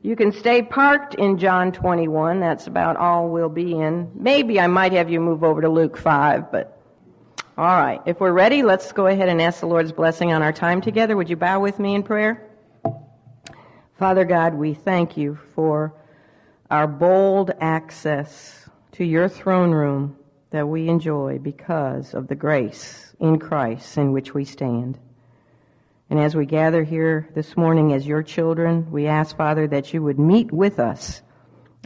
You can stay parked in John 21. That's about all we'll be in. Maybe I might have you move over to Luke 5, but all right. If we're ready, let's go ahead and ask the Lord's blessing on our time together. Would you bow with me in prayer? Father God, we thank you for our bold access to your throne room that we enjoy because of the grace in Christ in which we stand. And as we gather here this morning as your children, we ask, Father, that you would meet with us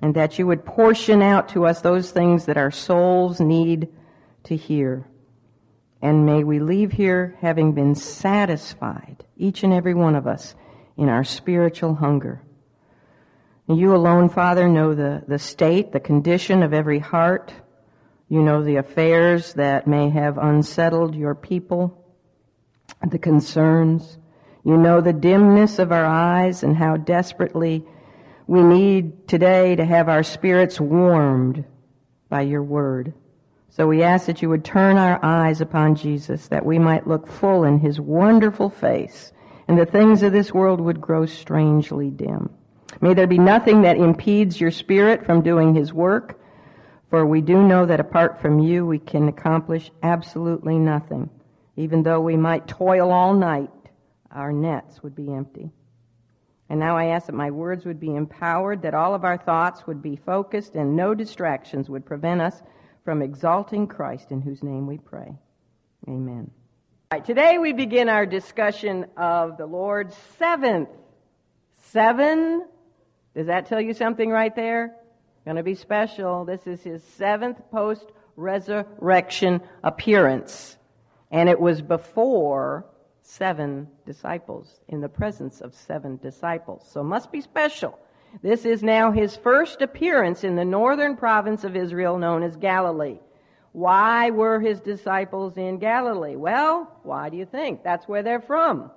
and that you would portion out to us those things that our souls need to hear. And may we leave here having been satisfied, each and every one of us, in our spiritual hunger. You alone, Father, know the, the state, the condition of every heart. You know the affairs that may have unsettled your people the concerns. You know the dimness of our eyes and how desperately we need today to have our spirits warmed by your word. So we ask that you would turn our eyes upon Jesus, that we might look full in his wonderful face, and the things of this world would grow strangely dim. May there be nothing that impedes your spirit from doing his work, for we do know that apart from you we can accomplish absolutely nothing. Even though we might toil all night, our nets would be empty. And now I ask that my words would be empowered, that all of our thoughts would be focused, and no distractions would prevent us from exalting Christ, in whose name we pray. Amen. Right, today we begin our discussion of the Lord's seventh. Seven? Does that tell you something right there? Going to be special. This is his seventh post resurrection appearance. And it was before seven disciples, in the presence of seven disciples. So must be special. This is now his first appearance in the northern province of Israel known as Galilee. Why were his disciples in Galilee? Well, why do you think? That's where they're from.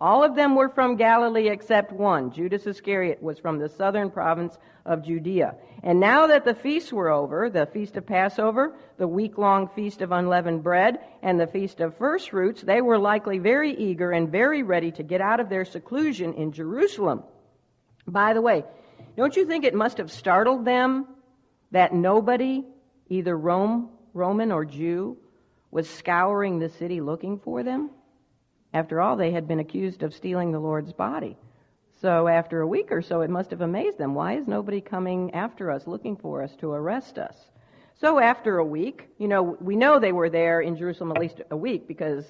All of them were from Galilee except one. Judas Iscariot was from the southern province of Judea. And now that the feasts were over, the feast of Passover, the week long feast of unleavened bread, and the feast of first fruits, they were likely very eager and very ready to get out of their seclusion in Jerusalem. By the way, don't you think it must have startled them that nobody, either Rome, Roman or Jew, was scouring the city looking for them? After all, they had been accused of stealing the Lord's body. So after a week or so, it must have amazed them. Why is nobody coming after us, looking for us to arrest us? So after a week, you know, we know they were there in Jerusalem at least a week because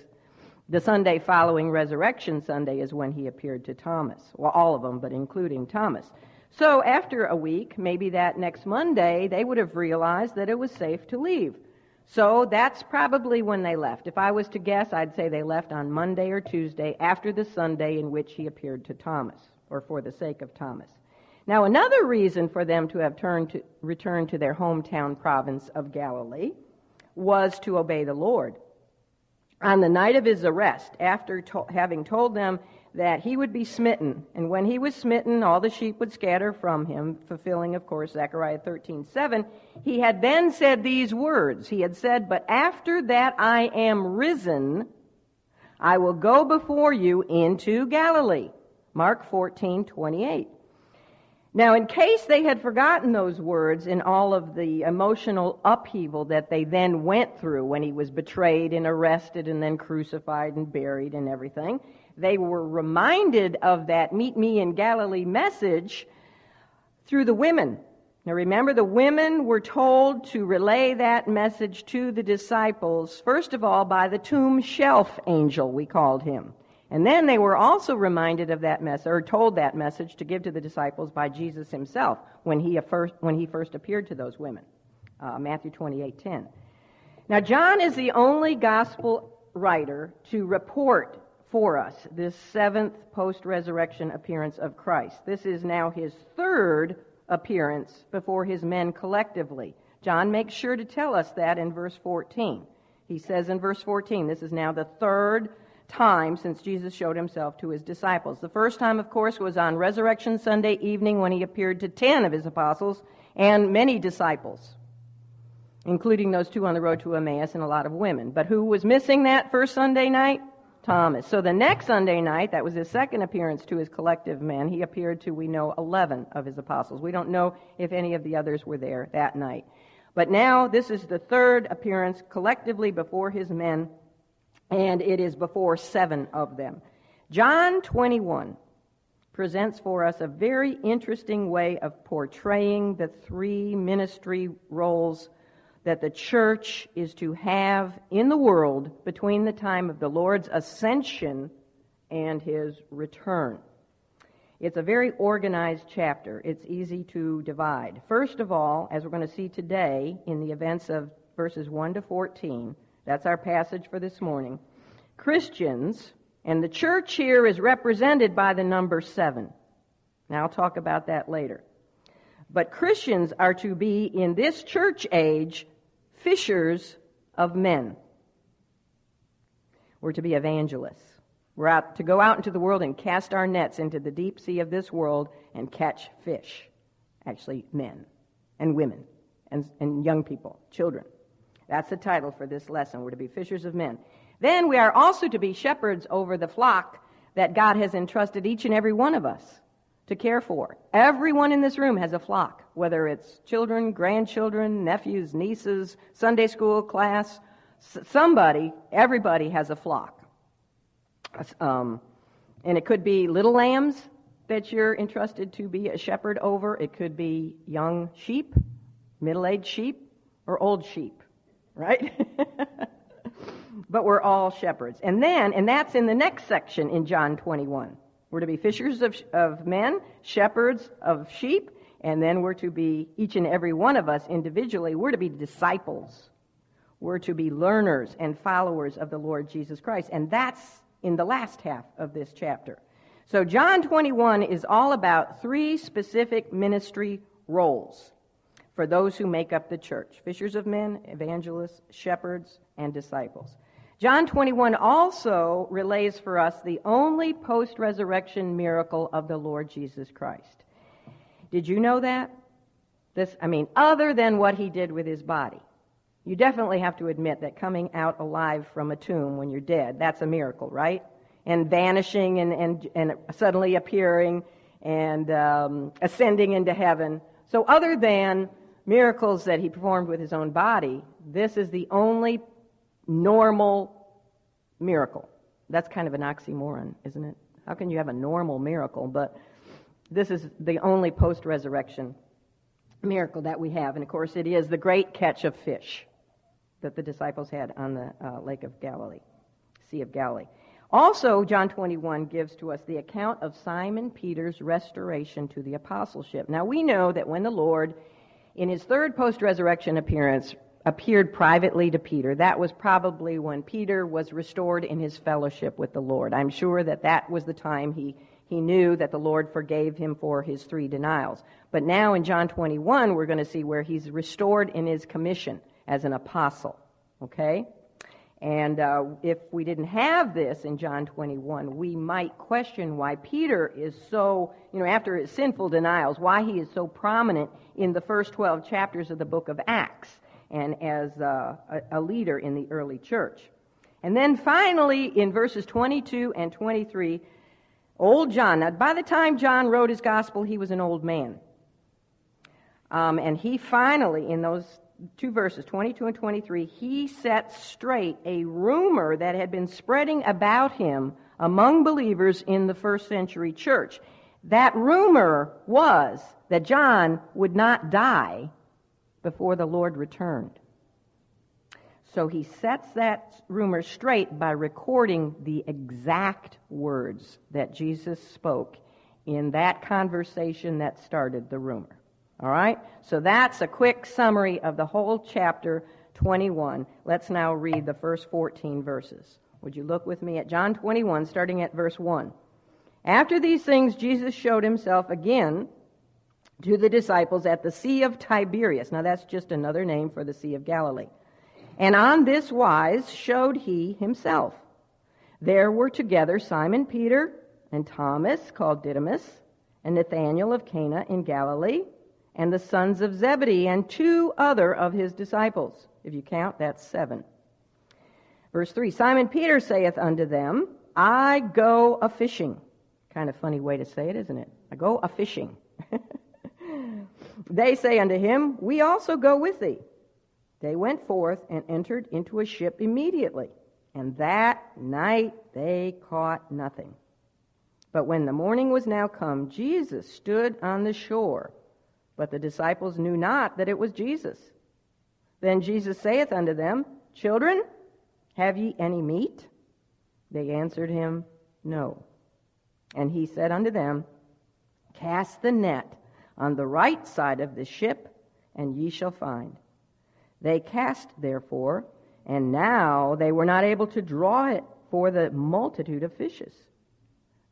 the Sunday following Resurrection Sunday is when he appeared to Thomas. Well, all of them, but including Thomas. So after a week, maybe that next Monday, they would have realized that it was safe to leave. So that's probably when they left. If I was to guess, I'd say they left on Monday or Tuesday after the Sunday in which he appeared to Thomas, or for the sake of Thomas. Now, another reason for them to have turned to, returned to their hometown province of Galilee was to obey the Lord. On the night of his arrest, after to- having told them that he would be smitten, and when he was smitten, all the sheep would scatter from him, fulfilling, of course, Zechariah 13 7. He had then said these words. He had said, But after that I am risen, I will go before you into Galilee. Mark 14 28. Now, in case they had forgotten those words in all of the emotional upheaval that they then went through when he was betrayed and arrested and then crucified and buried and everything, they were reminded of that meet me in Galilee message through the women. Now remember, the women were told to relay that message to the disciples, first of all, by the tomb shelf angel, we called him. And then they were also reminded of that message, or told that message to give to the disciples by Jesus himself when he first, when he first appeared to those women. Uh, Matthew 28 10. Now, John is the only gospel writer to report for us, this seventh post resurrection appearance of Christ. This is now his third appearance before his men collectively. John makes sure to tell us that in verse 14. He says in verse 14, this is now the third time since Jesus showed himself to his disciples. The first time, of course, was on Resurrection Sunday evening when he appeared to ten of his apostles and many disciples, including those two on the road to Emmaus and a lot of women. But who was missing that first Sunday night? Thomas. So the next Sunday night, that was his second appearance to his collective men, he appeared to, we know, 11 of his apostles. We don't know if any of the others were there that night. But now this is the third appearance collectively before his men, and it is before seven of them. John 21 presents for us a very interesting way of portraying the three ministry roles that the church is to have in the world between the time of the Lord's ascension and his return. It's a very organized chapter. It's easy to divide. First of all, as we're going to see today in the events of verses 1 to 14, that's our passage for this morning. Christians, and the church here is represented by the number 7. Now I'll talk about that later. But Christians are to be in this church age fishers of men. We're to be evangelists. We're out to go out into the world and cast our nets into the deep sea of this world and catch fish. Actually, men and women and, and young people, children. That's the title for this lesson. We're to be fishers of men. Then we are also to be shepherds over the flock that God has entrusted each and every one of us to care for. Everyone in this room has a flock, whether it's children, grandchildren, nephews, nieces, Sunday school class, somebody, everybody has a flock. Um, and it could be little lambs that you're entrusted to be a shepherd over. It could be young sheep, middle aged sheep, or old sheep, right? but we're all shepherds. And then, and that's in the next section in John 21. We're to be fishers of, of men, shepherds of sheep, and then we're to be, each and every one of us individually, we're to be disciples. We're to be learners and followers of the Lord Jesus Christ. And that's in the last half of this chapter. So, John 21 is all about three specific ministry roles for those who make up the church fishers of men, evangelists, shepherds, and disciples. John 21 also relays for us the only post resurrection miracle of the Lord Jesus Christ. Did you know that? This, I mean, other than what he did with his body. You definitely have to admit that coming out alive from a tomb when you're dead, that's a miracle, right? And vanishing and, and, and suddenly appearing and um, ascending into heaven. So, other than miracles that he performed with his own body, this is the only normal miracle. That's kind of an oxymoron, isn't it? How can you have a normal miracle? But this is the only post resurrection miracle that we have. And of course, it is the great catch of fish that the disciples had on the uh, Lake of Galilee, Sea of Galilee. Also, John 21 gives to us the account of Simon Peter's restoration to the apostleship. Now, we know that when the Lord, in his third post resurrection appearance, appeared privately to Peter, that was probably when Peter was restored in his fellowship with the Lord. I'm sure that that was the time he, he knew that the Lord forgave him for his three denials. But now in John 21, we're going to see where he's restored in his commission as an apostle. Okay? And uh, if we didn't have this in John 21, we might question why Peter is so, you know, after his sinful denials, why he is so prominent in the first 12 chapters of the book of Acts and as uh, a, a leader in the early church. And then finally, in verses 22 and 23, old John. Now, by the time John wrote his gospel, he was an old man. Um, and he finally, in those two verses, 22 and 23, he sets straight a rumor that had been spreading about him among believers in the first century church. That rumor was that John would not die before the Lord returned. So he sets that rumor straight by recording the exact words that Jesus spoke in that conversation that started the rumor. All right? So that's a quick summary of the whole chapter 21. Let's now read the first 14 verses. Would you look with me at John 21, starting at verse 1? After these things, Jesus showed himself again to the disciples at the Sea of Tiberias. Now, that's just another name for the Sea of Galilee. And on this wise showed he himself. There were together Simon Peter and Thomas, called Didymus, and Nathanael of Cana in Galilee and the sons of Zebedee, and two other of his disciples. If you count, that's seven. Verse 3 Simon Peter saith unto them, I go a fishing. Kind of funny way to say it, isn't it? I go a fishing. they say unto him, We also go with thee. They went forth and entered into a ship immediately, and that night they caught nothing. But when the morning was now come, Jesus stood on the shore, but the disciples knew not that it was Jesus. Then Jesus saith unto them, Children, have ye any meat? They answered him, No. And he said unto them, Cast the net on the right side of the ship, and ye shall find. They cast, therefore, and now they were not able to draw it for the multitude of fishes.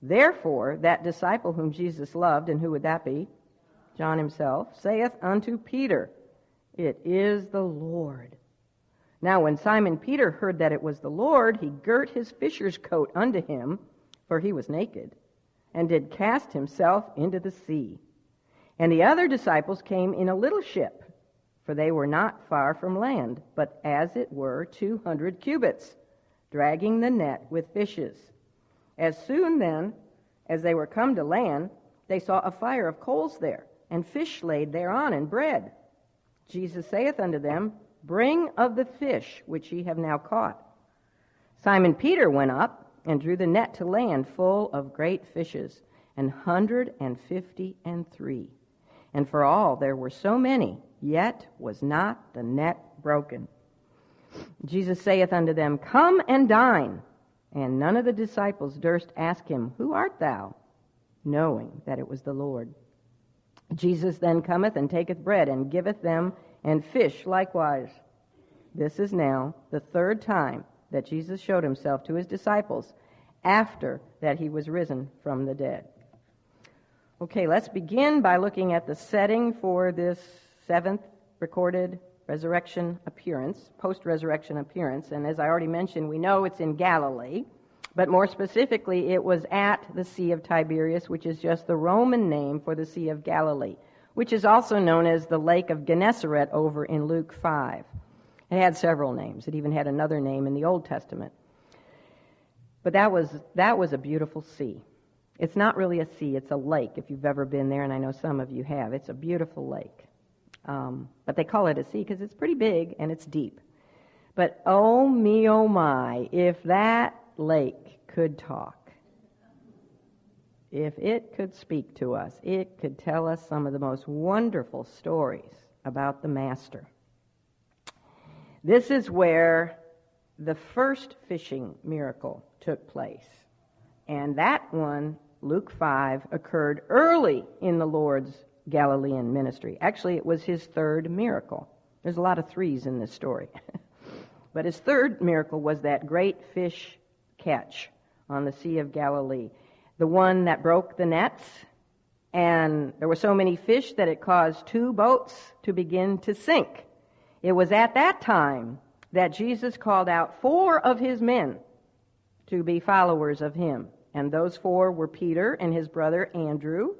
Therefore, that disciple whom Jesus loved, and who would that be? John himself, saith unto Peter, It is the Lord. Now, when Simon Peter heard that it was the Lord, he girt his fisher's coat unto him, for he was naked, and did cast himself into the sea. And the other disciples came in a little ship, for they were not far from land, but as it were two hundred cubits, dragging the net with fishes. As soon then as they were come to land, they saw a fire of coals there, and fish laid thereon, and bread. Jesus saith unto them, Bring of the fish which ye have now caught. Simon Peter went up and drew the net to land full of great fishes, an hundred and fifty and three. And for all there were so many, yet was not the net broken. Jesus saith unto them, Come and dine. And none of the disciples durst ask him, Who art thou? knowing that it was the Lord. Jesus then cometh and taketh bread and giveth them, and fish likewise. This is now the third time that Jesus showed himself to his disciples after that he was risen from the dead. Okay, let's begin by looking at the setting for this seventh recorded resurrection appearance, post resurrection appearance. And as I already mentioned, we know it's in Galilee, but more specifically, it was at the Sea of Tiberias, which is just the Roman name for the Sea of Galilee, which is also known as the Lake of Gennesaret over in Luke 5. It had several names. It even had another name in the Old Testament. But that was, that was a beautiful sea. It's not really a sea, it's a lake, if you've ever been there, and I know some of you have. It's a beautiful lake. Um, but they call it a sea because it's pretty big and it's deep. But oh me, oh my, if that lake could talk, if it could speak to us, it could tell us some of the most wonderful stories about the Master. This is where the first fishing miracle took place. And that one, Luke 5, occurred early in the Lord's Galilean ministry. Actually, it was his third miracle. There's a lot of threes in this story. but his third miracle was that great fish catch on the Sea of Galilee. The one that broke the nets, and there were so many fish that it caused two boats to begin to sink. It was at that time that Jesus called out four of his men to be followers of him. And those four were Peter and his brother Andrew,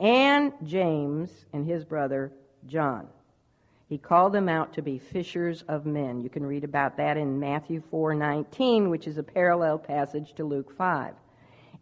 and James and his brother John. He called them out to be fishers of men. You can read about that in Matthew 4:19, which is a parallel passage to Luke 5.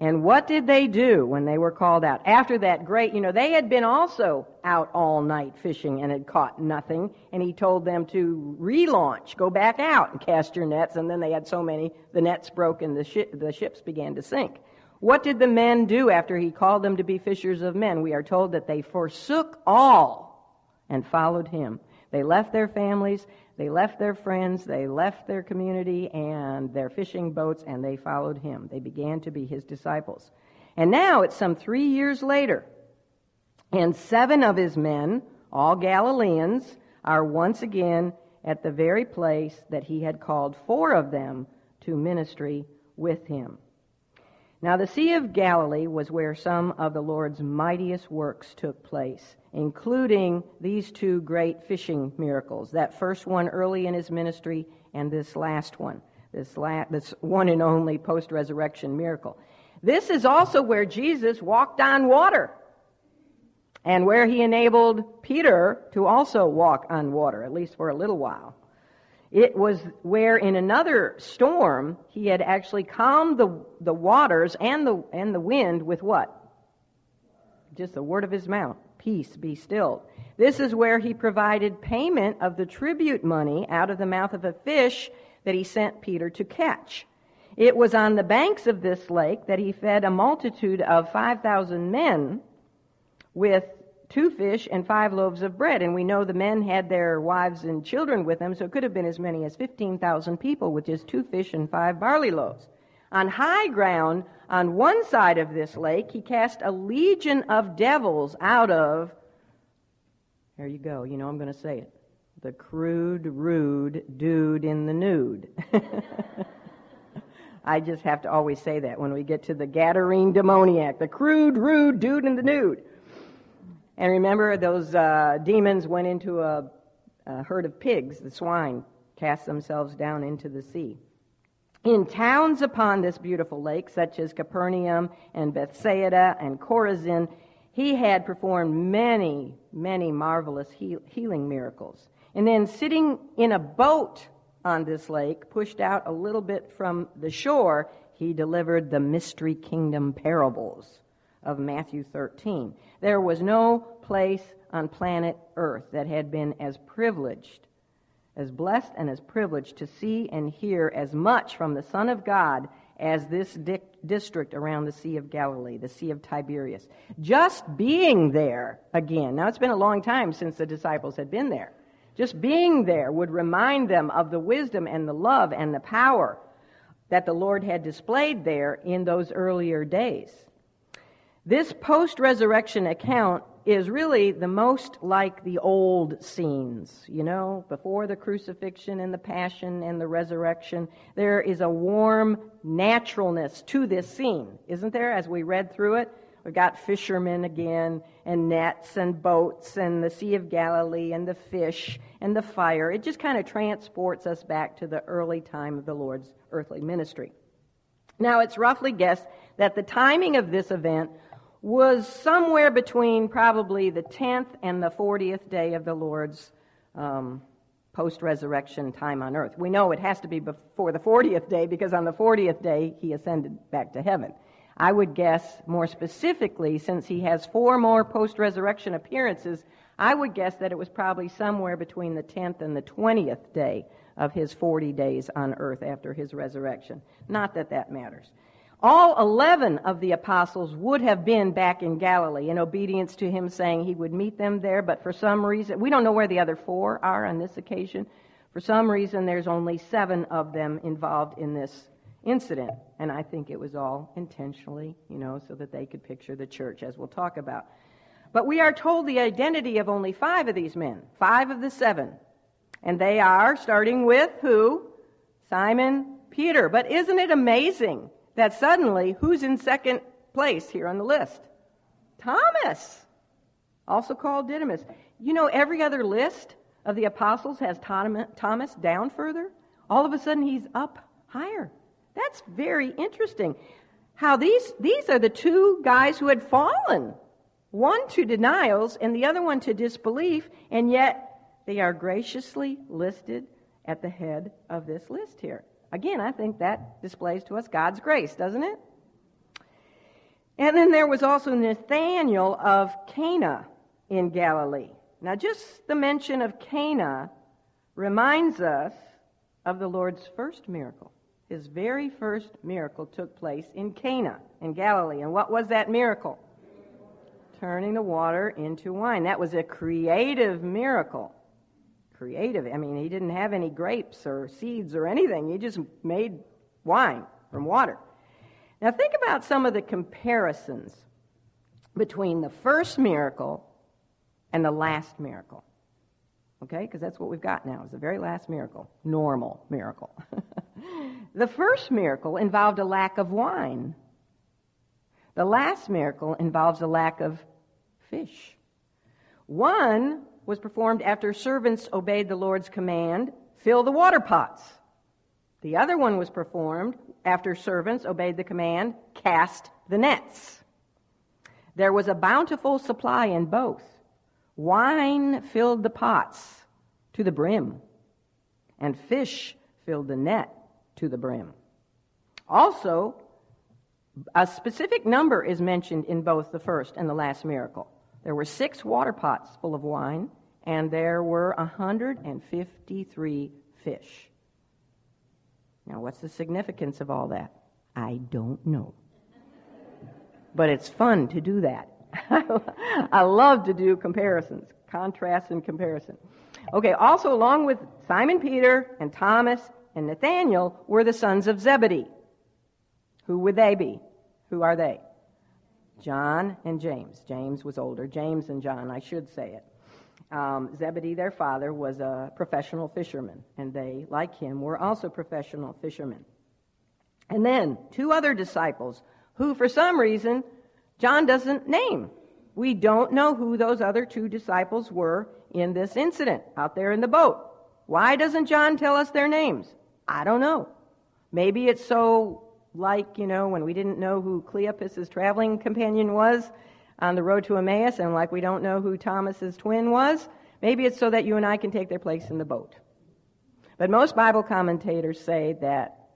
And what did they do when they were called out? After that great, you know, they had been also out all night fishing and had caught nothing, and he told them to relaunch, go back out and cast your nets, and then they had so many, the nets broke and the, shi- the ships began to sink. What did the men do after he called them to be fishers of men? We are told that they forsook all and followed him. They left their families, they left their friends, they left their community and their fishing boats, and they followed him. They began to be his disciples. And now it's some three years later, and seven of his men, all Galileans, are once again at the very place that he had called four of them to ministry with him. Now, the Sea of Galilee was where some of the Lord's mightiest works took place, including these two great fishing miracles. That first one early in his ministry, and this last one, this, la- this one and only post resurrection miracle. This is also where Jesus walked on water, and where he enabled Peter to also walk on water, at least for a little while. It was where in another storm he had actually calmed the, the waters and the, and the wind with what? Just the word of his mouth. Peace, be still. This is where he provided payment of the tribute money out of the mouth of a fish that he sent Peter to catch. It was on the banks of this lake that he fed a multitude of 5,000 men with two fish and five loaves of bread. And we know the men had their wives and children with them, so it could have been as many as 15,000 people with just two fish and five barley loaves. On high ground, on one side of this lake, he cast a legion of devils out of, there you go, you know I'm going to say it, the crude, rude dude in the nude. I just have to always say that when we get to the Gadarene demoniac, the crude, rude dude in the nude. And remember, those uh, demons went into a, a herd of pigs, the swine, cast themselves down into the sea. In towns upon this beautiful lake, such as Capernaum and Bethsaida and Chorazin, he had performed many, many marvelous healing miracles. And then sitting in a boat on this lake, pushed out a little bit from the shore, he delivered the mystery kingdom parables of Matthew 13. There was no place on planet Earth that had been as privileged, as blessed and as privileged to see and hear as much from the Son of God as this di- district around the Sea of Galilee, the Sea of Tiberias. Just being there again. Now, it's been a long time since the disciples had been there. Just being there would remind them of the wisdom and the love and the power that the Lord had displayed there in those earlier days. This post resurrection account is really the most like the old scenes, you know, before the crucifixion and the passion and the resurrection. There is a warm naturalness to this scene, isn't there, as we read through it? We've got fishermen again, and nets and boats, and the Sea of Galilee, and the fish, and the fire. It just kind of transports us back to the early time of the Lord's earthly ministry. Now, it's roughly guessed that the timing of this event was somewhere between probably the 10th and the 40th day of the Lord's um, post resurrection time on earth. We know it has to be before the 40th day because on the 40th day he ascended back to heaven. I would guess more specifically, since he has four more post resurrection appearances, I would guess that it was probably somewhere between the 10th and the 20th day of his 40 days on earth after his resurrection. Not that that matters. All 11 of the apostles would have been back in Galilee in obedience to him saying he would meet them there, but for some reason, we don't know where the other four are on this occasion. For some reason, there's only seven of them involved in this incident. And I think it was all intentionally, you know, so that they could picture the church, as we'll talk about. But we are told the identity of only five of these men, five of the seven. And they are, starting with who? Simon Peter. But isn't it amazing that suddenly, who's in second place here on the list? Thomas, also called Didymus. You know, every other list of the apostles has Thomas down further. All of a sudden, he's up higher. That's very interesting. How these, these are the two guys who had fallen one to denials and the other one to disbelief, and yet they are graciously listed at the head of this list here. Again, I think that displays to us God's grace, doesn't it? And then there was also Nathanael of Cana in Galilee. Now, just the mention of Cana reminds us of the Lord's first miracle. His very first miracle took place in Cana in Galilee. And what was that miracle? Turning the water into wine. That was a creative miracle creative. I mean, he didn't have any grapes or seeds or anything. He just made wine from water. Now, think about some of the comparisons between the first miracle and the last miracle. Okay? Because that's what we've got now, is the very last miracle. Normal miracle. the first miracle involved a lack of wine. The last miracle involves a lack of fish. One was performed after servants obeyed the Lord's command fill the water pots. The other one was performed after servants obeyed the command cast the nets. There was a bountiful supply in both. Wine filled the pots to the brim, and fish filled the net to the brim. Also, a specific number is mentioned in both the first and the last miracle. There were six water pots full of wine, and there were 153 fish. Now, what's the significance of all that? I don't know. But it's fun to do that. I love to do comparisons, contrast and comparison. Okay, also along with Simon Peter and Thomas and Nathaniel were the sons of Zebedee. Who would they be? Who are they? John and James. James was older. James and John, I should say it. Um, Zebedee, their father, was a professional fisherman, and they, like him, were also professional fishermen. And then two other disciples who, for some reason, John doesn't name. We don't know who those other two disciples were in this incident out there in the boat. Why doesn't John tell us their names? I don't know. Maybe it's so like, you know, when we didn't know who Cleopas' traveling companion was on the road to Emmaus, and like we don't know who Thomas's twin was. Maybe it's so that you and I can take their place in the boat. But most Bible commentators say that,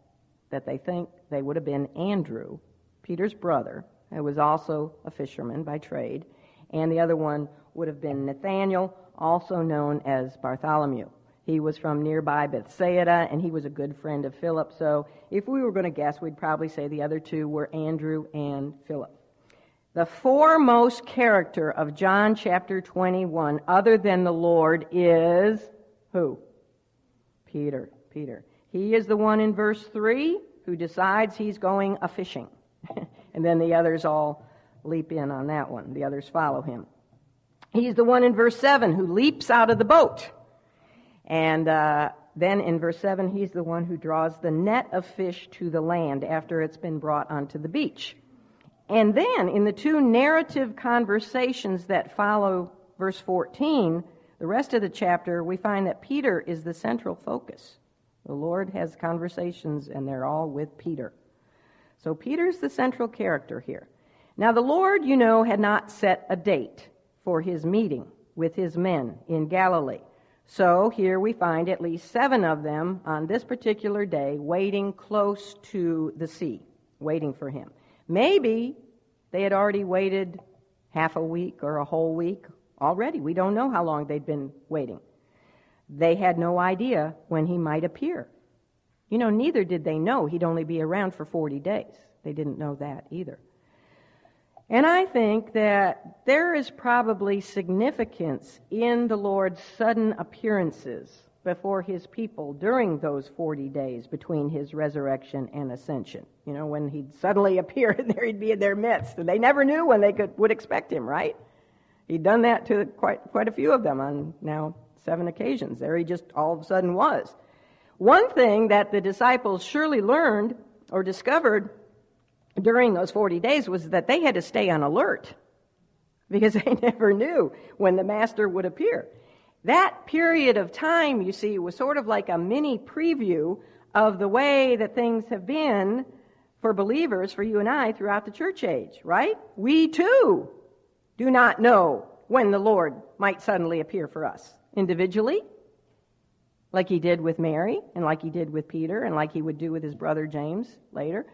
that they think they would have been Andrew, Peter's brother, who was also a fisherman by trade, and the other one would have been Nathaniel, also known as Bartholomew. He was from nearby Bethsaida, and he was a good friend of Philip. So if we were going to guess, we'd probably say the other two were Andrew and Philip. The foremost character of John chapter 21, other than the Lord, is who? Peter. Peter. He is the one in verse 3 who decides he's going a fishing. and then the others all leap in on that one. The others follow him. He's the one in verse 7 who leaps out of the boat and uh, then in verse 7, he's the one who draws the net of fish to the land after it's been brought onto the beach. And then in the two narrative conversations that follow verse 14, the rest of the chapter, we find that Peter is the central focus. The Lord has conversations, and they're all with Peter. So Peter's the central character here. Now, the Lord, you know, had not set a date for his meeting with his men in Galilee. So here we find at least seven of them on this particular day waiting close to the sea, waiting for him. Maybe they had already waited half a week or a whole week already. We don't know how long they'd been waiting. They had no idea when he might appear. You know, neither did they know he'd only be around for 40 days. They didn't know that either. And I think that there is probably significance in the Lord's sudden appearances before his people during those 40 days between his resurrection and ascension. You know, when he'd suddenly appear and there he'd be in their midst. And they never knew when they could, would expect him, right? He'd done that to quite, quite a few of them on now seven occasions. There he just all of a sudden was. One thing that the disciples surely learned or discovered during those 40 days was that they had to stay on alert because they never knew when the master would appear. That period of time, you see, was sort of like a mini preview of the way that things have been for believers, for you and I, throughout the church age, right? We too do not know when the Lord might suddenly appear for us individually, like he did with Mary, and like he did with Peter, and like he would do with his brother James later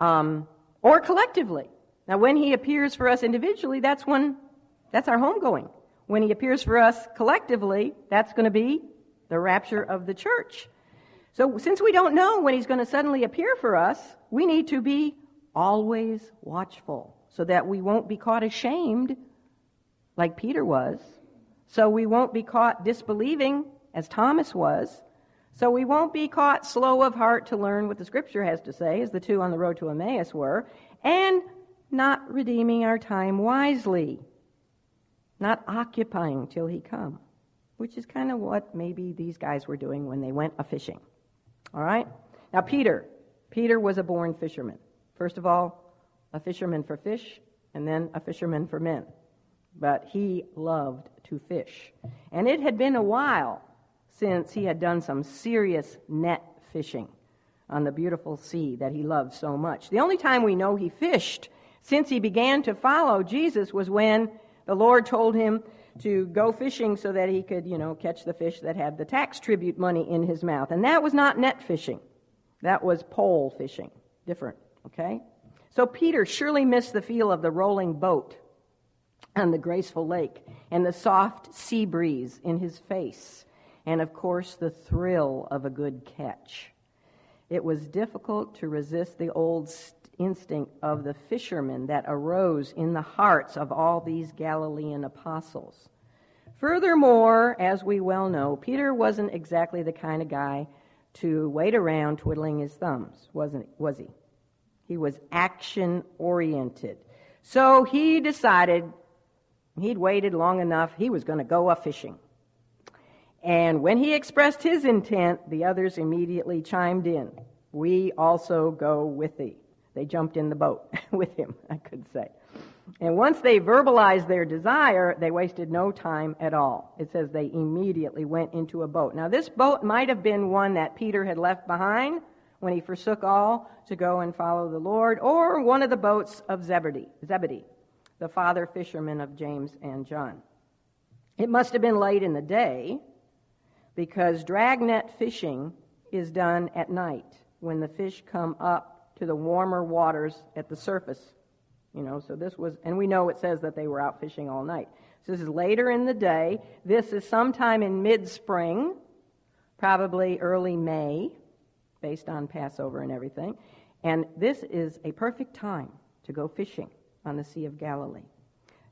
um, or collectively. Now, when he appears for us individually, that's when that's our homegoing. When he appears for us collectively, that's going to be the rapture of the church. So, since we don't know when he's going to suddenly appear for us, we need to be always watchful so that we won't be caught ashamed like Peter was. So we won't be caught disbelieving as Thomas was. So we won't be caught slow of heart to learn what the scripture has to say, as the two on the road to Emmaus were, and not redeeming our time wisely, not occupying till he come, which is kind of what maybe these guys were doing when they went a fishing. All right? Now, Peter. Peter was a born fisherman. First of all, a fisherman for fish, and then a fisherman for men. But he loved to fish. And it had been a while since he had done some serious net fishing on the beautiful sea that he loved so much. The only time we know he fished since he began to follow Jesus was when The Lord told him to go fishing so that he could, you know, catch the fish that had the tax tribute money in his mouth. And that was not net fishing. That was pole fishing. Different, okay? So Peter surely missed the feel of the rolling boat on the graceful lake and the soft sea breeze in his face and of course the thrill of a good catch. It was difficult to resist the old instinct of the fishermen that arose in the hearts of all these Galilean apostles. Furthermore, as we well know, Peter wasn't exactly the kind of guy to wait around twiddling his thumbs, wasn't was he? He was action oriented. So he decided he'd waited long enough, he was going to go a fishing. And when he expressed his intent, the others immediately chimed in. We also go with thee. They jumped in the boat with him, I could say. And once they verbalized their desire, they wasted no time at all. It says they immediately went into a boat. Now, this boat might have been one that Peter had left behind when he forsook all to go and follow the Lord, or one of the boats of Zebedee, Zebedee, the father fisherman of James and John. It must have been late in the day because dragnet fishing is done at night when the fish come up to the warmer waters at the surface. You know, so this was, and we know it says that they were out fishing all night. So this is later in the day. This is sometime in mid spring, probably early May, based on Passover and everything. And this is a perfect time to go fishing on the Sea of Galilee.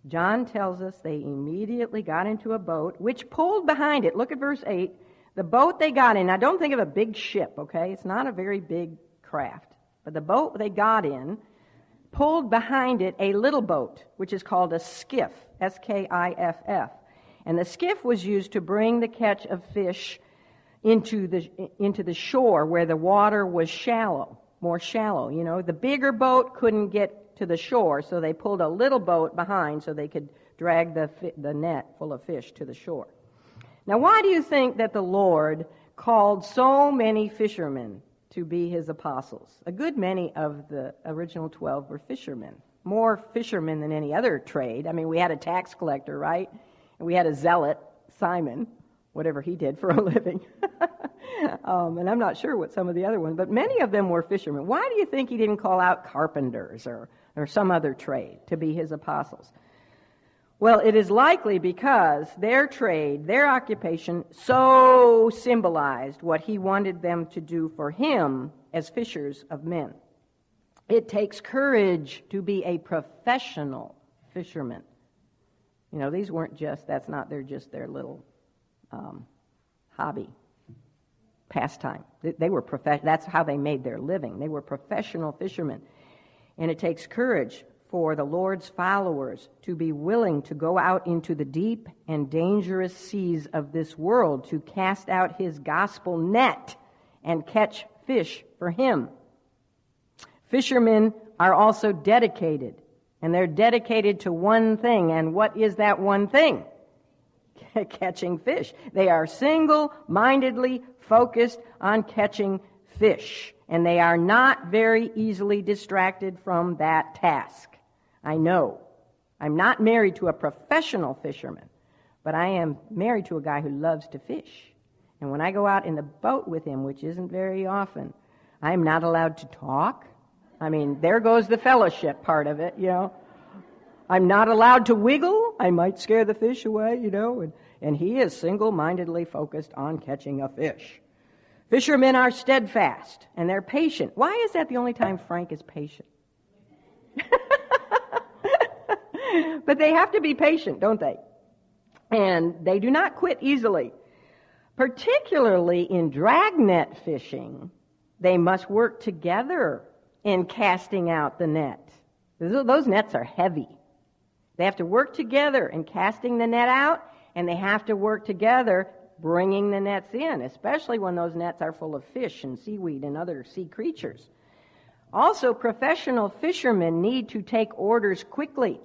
John tells us they immediately got into a boat, which pulled behind it. Look at verse 8. The boat they got in, now don't think of a big ship, okay? It's not a very big craft. But the boat they got in pulled behind it a little boat, which is called a skiff, S K I F F. And the skiff was used to bring the catch of fish into the, into the shore where the water was shallow, more shallow. You know, the bigger boat couldn't get to the shore, so they pulled a little boat behind so they could drag the, the net full of fish to the shore. Now, why do you think that the Lord called so many fishermen to be his apostles? A good many of the original 12 were fishermen, more fishermen than any other trade. I mean, we had a tax collector, right? And we had a zealot, Simon, whatever he did for a living. um, and I'm not sure what some of the other ones, but many of them were fishermen. Why do you think he didn't call out carpenters or or some other trade to be his apostles? Well, it is likely because their trade, their occupation, so symbolized what he wanted them to do for him as fishers of men. It takes courage to be a professional fisherman. You know, these weren't just, that's not their just their little um, hobby, pastime. They, they were prof- that's how they made their living. They were professional fishermen. And it takes courage for the Lord's followers to be willing to go out into the deep and dangerous seas of this world to cast out his gospel net and catch fish for him. Fishermen are also dedicated, and they're dedicated to one thing. And what is that one thing? catching fish. They are single mindedly focused on catching fish and they are not very easily distracted from that task. I know. I'm not married to a professional fisherman, but I am married to a guy who loves to fish. And when I go out in the boat with him, which isn't very often, I'm not allowed to talk. I mean, there goes the fellowship part of it, you know. I'm not allowed to wiggle. I might scare the fish away, you know. And, and he is single mindedly focused on catching a fish. Fishermen are steadfast and they're patient. Why is that the only time Frank is patient? but they have to be patient, don't they? And they do not quit easily. Particularly in dragnet fishing, they must work together in casting out the net. Those nets are heavy. They have to work together in casting the net out, and they have to work together bringing the nets in, especially when those nets are full of fish and seaweed and other sea creatures. Also, professional fishermen need to take orders quickly,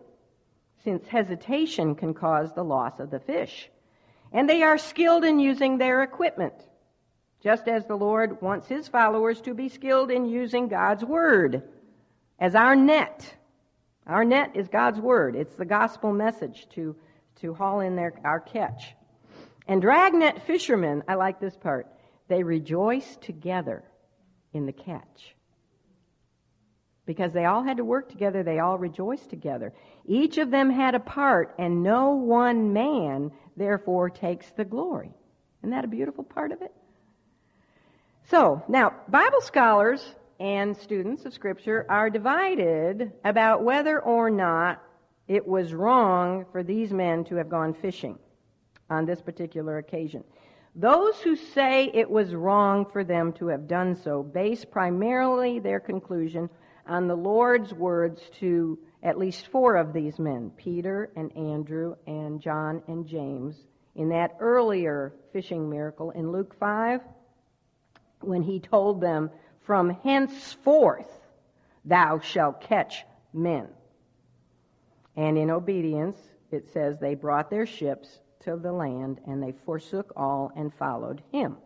since hesitation can cause the loss of the fish. And they are skilled in using their equipment, just as the Lord wants his followers to be skilled in using God's word as our net. Our net is God's word. It's the gospel message to, to haul in their, our catch. And dragnet fishermen, I like this part, they rejoice together in the catch. Because they all had to work together, they all rejoiced together. Each of them had a part, and no one man therefore takes the glory. Isn't that a beautiful part of it? So, now, Bible scholars and students of Scripture are divided about whether or not it was wrong for these men to have gone fishing on this particular occasion. Those who say it was wrong for them to have done so base primarily their conclusion on the Lord's words to at least four of these men Peter and Andrew and John and James in that earlier fishing miracle in Luke 5 when he told them, From henceforth thou shalt catch men. And in obedience, it says they brought their ships to the land and they forsook all and followed him.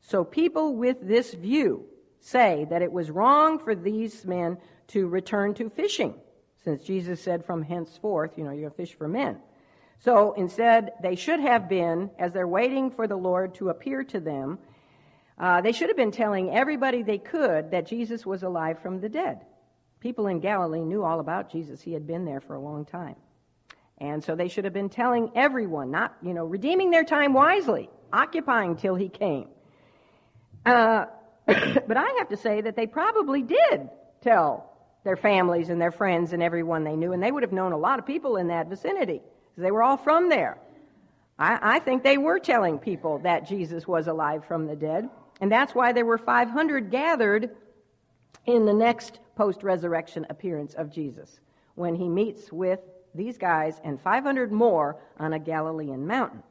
So people with this view say that it was wrong for these men to return to fishing, since Jesus said from henceforth, you know, you're going to fish for men. So instead, they should have been, as they're waiting for the Lord to appear to them, uh, they should have been telling everybody they could that Jesus was alive from the dead. People in Galilee knew all about Jesus. He had been there for a long time. And so they should have been telling everyone, not, you know, redeeming their time wisely, occupying till he came. Uh, but I have to say that they probably did tell their families and their friends and everyone they knew, and they would have known a lot of people in that vicinity because they were all from there. I, I think they were telling people that Jesus was alive from the dead. And that's why there were 500 gathered in the next post resurrection appearance of Jesus when he meets with these guys and 500 more on a Galilean mountain.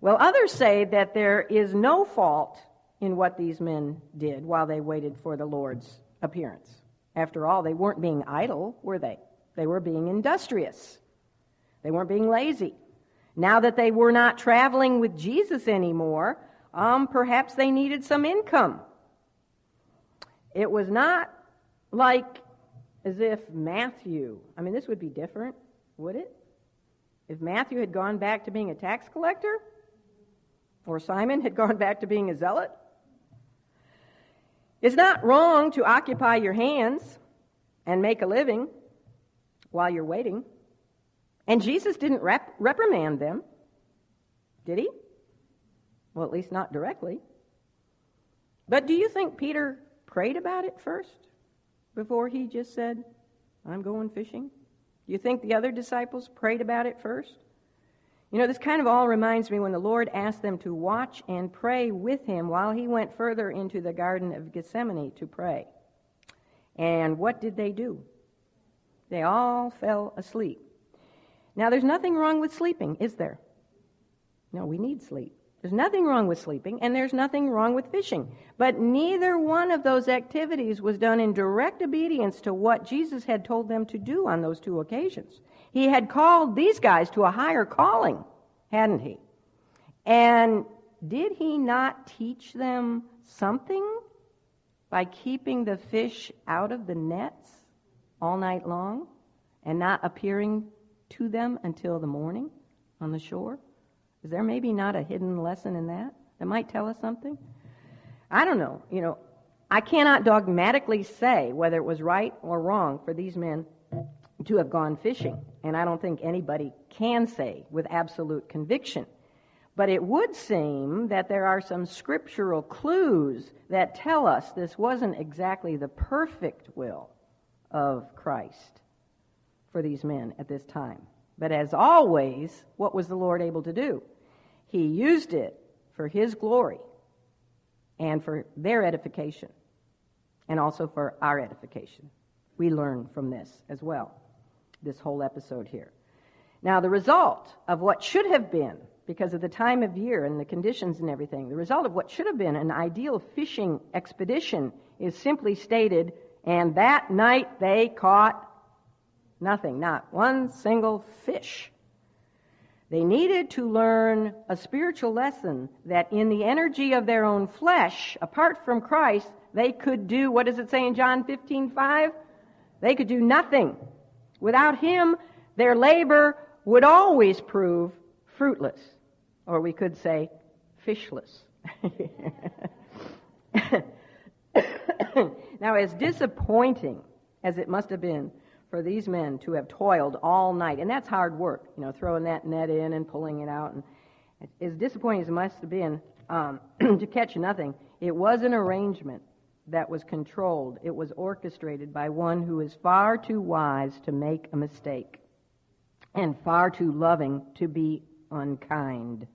Well, others say that there is no fault in what these men did while they waited for the Lord's appearance. After all, they weren't being idle, were they? They were being industrious. They weren't being lazy. Now that they were not traveling with Jesus anymore, um, perhaps they needed some income. It was not like as if Matthew, I mean, this would be different, would it? If Matthew had gone back to being a tax collector, or Simon had gone back to being a zealot. It's not wrong to occupy your hands and make a living while you're waiting. And Jesus didn't rep- reprimand them, did he? Well, at least not directly. But do you think Peter prayed about it first before he just said, I'm going fishing? Do you think the other disciples prayed about it first? You know, this kind of all reminds me when the Lord asked them to watch and pray with him while he went further into the Garden of Gethsemane to pray. And what did they do? They all fell asleep. Now, there's nothing wrong with sleeping, is there? No, we need sleep. There's nothing wrong with sleeping, and there's nothing wrong with fishing. But neither one of those activities was done in direct obedience to what Jesus had told them to do on those two occasions. He had called these guys to a higher calling, hadn't he? And did he not teach them something by keeping the fish out of the nets all night long and not appearing to them until the morning on the shore? Is there maybe not a hidden lesson in that that might tell us something? I don't know. You know, I cannot dogmatically say whether it was right or wrong for these men to have gone fishing, and I don't think anybody can say with absolute conviction. But it would seem that there are some scriptural clues that tell us this wasn't exactly the perfect will of Christ for these men at this time. But as always, what was the Lord able to do? He used it for His glory and for their edification, and also for our edification. We learn from this as well, this whole episode here. Now, the result of what should have been, because of the time of year and the conditions and everything, the result of what should have been an ideal fishing expedition is simply stated, and that night they caught nothing, not one single fish. They needed to learn a spiritual lesson that in the energy of their own flesh, apart from Christ, they could do, what does it say in John 15, 5? They could do nothing. Without him, their labor would always prove fruitless, or we could say fishless. now, as disappointing as it must have been for these men to have toiled all night, and that's hard work, you know, throwing that net in and pulling it out, and as disappointing as it must have been um, to catch nothing, it was an arrangement that was controlled. It was orchestrated by one who is far too wise to make a mistake and far too loving to be unkind.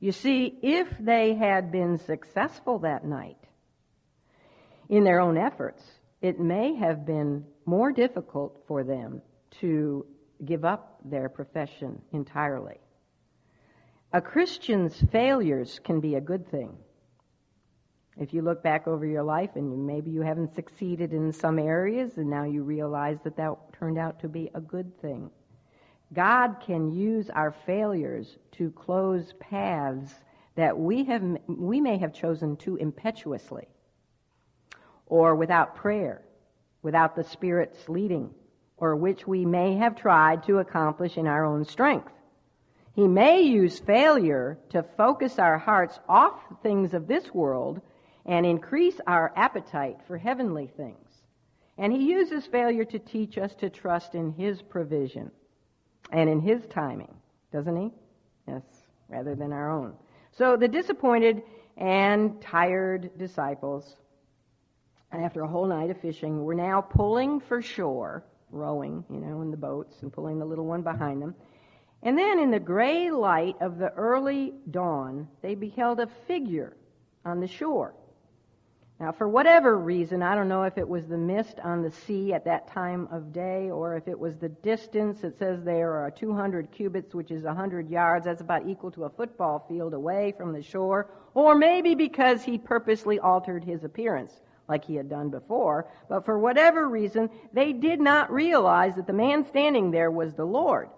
You see, if they had been successful that night in their own efforts, it may have been more difficult for them to give up their profession entirely. A Christian's failures can be a good thing. If you look back over your life and maybe you haven't succeeded in some areas and now you realize that that turned out to be a good thing. God can use our failures to close paths that we have we may have chosen too impetuously or without prayer, without the Spirit's leading, or which we may have tried to accomplish in our own strength. He may use failure to focus our hearts off things of this world and increase our appetite for heavenly things. And he uses failure to teach us to trust in his provision and in his timing, doesn't he? Yes, rather than our own. So the disappointed and tired disciples, after a whole night of fishing, were now pulling for shore, rowing, you know, in the boats and pulling the little one behind them. And then in the gray light of the early dawn, they beheld a figure on the shore. Now, for whatever reason, I don't know if it was the mist on the sea at that time of day or if it was the distance. It says there are 200 cubits, which is 100 yards. That's about equal to a football field away from the shore. Or maybe because he purposely altered his appearance like he had done before. But for whatever reason, they did not realize that the man standing there was the Lord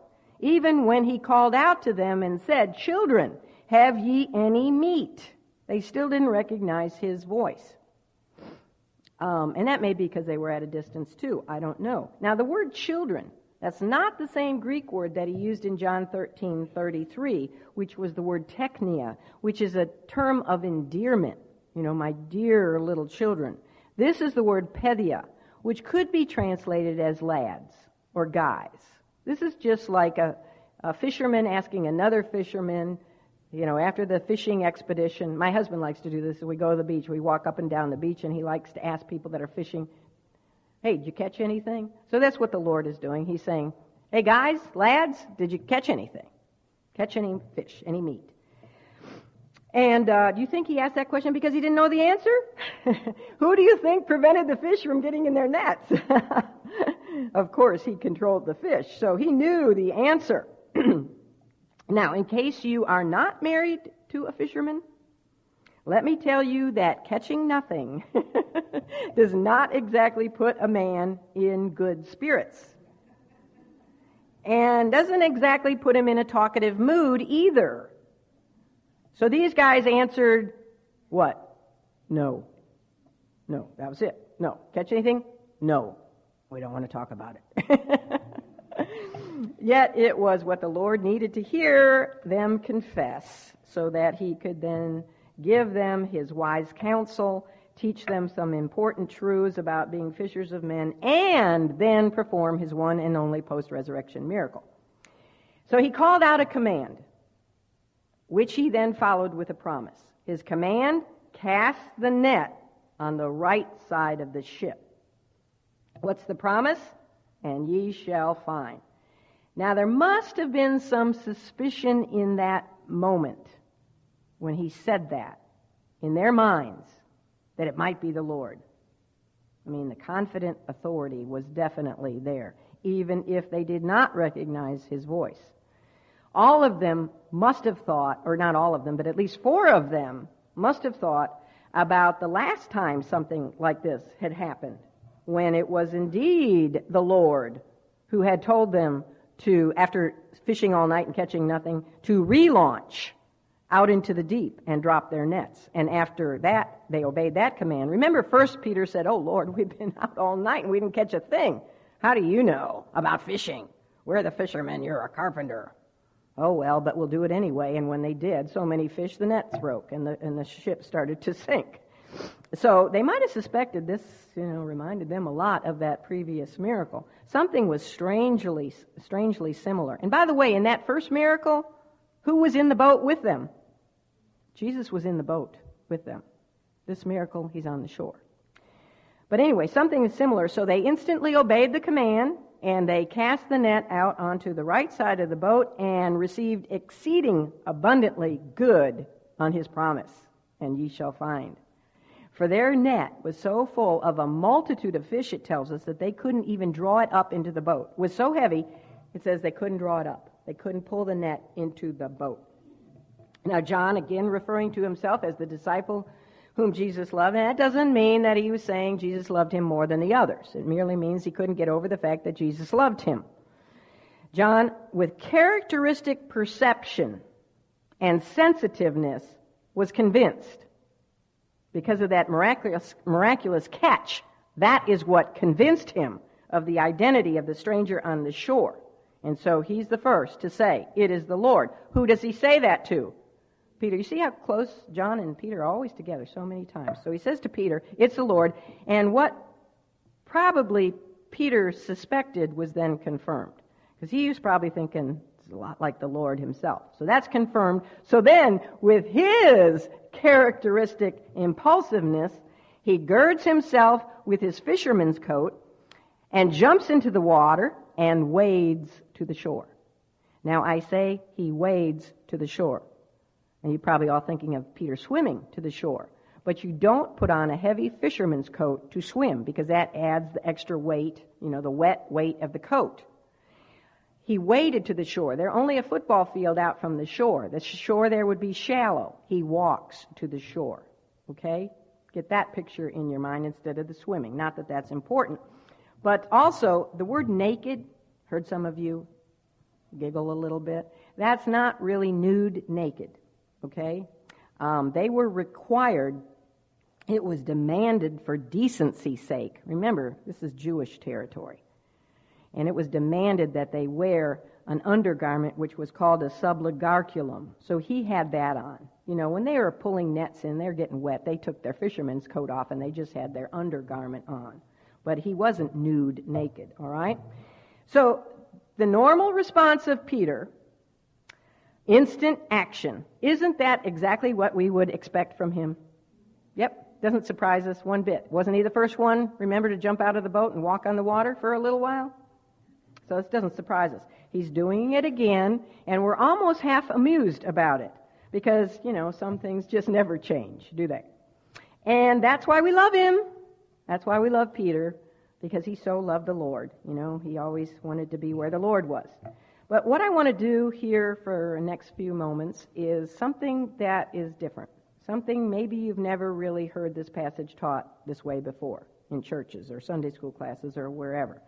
even when he called out to them and said, Children, have ye any meat? They still didn't recognize his voice. Um, and that may be because they were at a distance too. I don't know. Now, the word children, that's not the same Greek word that he used in John 13 33, which was the word teknia, which is a term of endearment. You know, my dear little children. This is the word pedia, which could be translated as lads or guys. This is just like a, a fisherman asking another fisherman, you know, after the fishing expedition. My husband likes to do this. We go to the beach. We walk up and down the beach, and he likes to ask people that are fishing, Hey, did you catch anything? So that's what the Lord is doing. He's saying, Hey, guys, lads, did you catch anything? Catch any fish, any meat? And uh, do you think he asked that question because he didn't know the answer? Who do you think prevented the fish from getting in their nets? of course, he controlled the fish, so he knew the answer. now, in case you are not married to a fisherman, let me tell you that catching nothing does not exactly put a man in good spirits. And doesn't exactly put him in a talkative mood either. So these guys answered, what? No. No, that was it. No. Catch anything? No. We don't want to talk about it. Yet it was what the Lord needed to hear them confess so that he could then give them his wise counsel, teach them some important truths about being fishers of men, and then perform his one and only post resurrection miracle. So he called out a command, which he then followed with a promise. His command cast the net on the right side of the ship. What's the promise? And ye shall find. Now, there must have been some suspicion in that moment when he said that in their minds that it might be the Lord. I mean, the confident authority was definitely there, even if they did not recognize his voice. All of them must have thought, or not all of them, but at least four of them must have thought about the last time something like this had happened when it was indeed the Lord who had told them to, after fishing all night and catching nothing, to relaunch out into the deep and drop their nets. And after that, they obeyed that command. Remember, first Peter said, Oh Lord, we've been out all night and we didn't catch a thing. How do you know about fishing? We're the fishermen, you're a carpenter. Oh, well, but we'll do it anyway. And when they did, so many fish, the nets broke and the, and the ship started to sink. So they might have suspected this, you know, reminded them a lot of that previous miracle. Something was strangely, strangely similar. And by the way, in that first miracle, who was in the boat with them? Jesus was in the boat with them. This miracle, he's on the shore. But anyway, something is similar. So they instantly obeyed the command and they cast the net out onto the right side of the boat and received exceeding abundantly good on his promise. And ye shall find. For their net was so full of a multitude of fish, it tells us, that they couldn't even draw it up into the boat. It was so heavy, it says they couldn't draw it up. They couldn't pull the net into the boat. Now, John, again referring to himself as the disciple whom Jesus loved. And that doesn't mean that he was saying Jesus loved him more than the others. It merely means he couldn't get over the fact that Jesus loved him. John, with characteristic perception and sensitiveness, was convinced because of that miraculous, miraculous catch. That is what convinced him of the identity of the stranger on the shore. And so he's the first to say, It is the Lord. Who does he say that to? Peter. You see how close John and Peter are always together so many times. So he says to Peter, It's the Lord. And what probably Peter suspected was then confirmed. Because he was probably thinking, it's a lot like the Lord himself. So that's confirmed. So then, with his characteristic impulsiveness, he girds himself with his fisherman's coat and jumps into the water and wades to the shore. Now I say he wades to the shore. And you're probably all thinking of Peter swimming to the shore. But you don't put on a heavy fisherman's coat to swim because that adds the extra weight, you know, the wet weight of the coat. He waded to the shore. They're only a football field out from the shore. The shore there would be shallow. He walks to the shore. Okay? Get that picture in your mind instead of the swimming. Not that that's important. But also, the word naked, heard some of you giggle a little bit. That's not really nude naked okay? Um, they were required, it was demanded for decency's sake. Remember, this is Jewish territory. And it was demanded that they wear an undergarment which was called a subligaculum. So he had that on. You know, when they were pulling nets in, they're getting wet. They took their fisherman's coat off and they just had their undergarment on. But he wasn't nude, naked, all right? So the normal response of Peter Instant action. Isn't that exactly what we would expect from him? Yep, doesn't surprise us one bit. Wasn't he the first one, remember, to jump out of the boat and walk on the water for a little while? So this doesn't surprise us. He's doing it again, and we're almost half amused about it because, you know, some things just never change, do they? And that's why we love him. That's why we love Peter because he so loved the Lord. You know, he always wanted to be where the Lord was. But what I want to do here for the next few moments is something that is different. Something maybe you've never really heard this passage taught this way before in churches or Sunday school classes or wherever.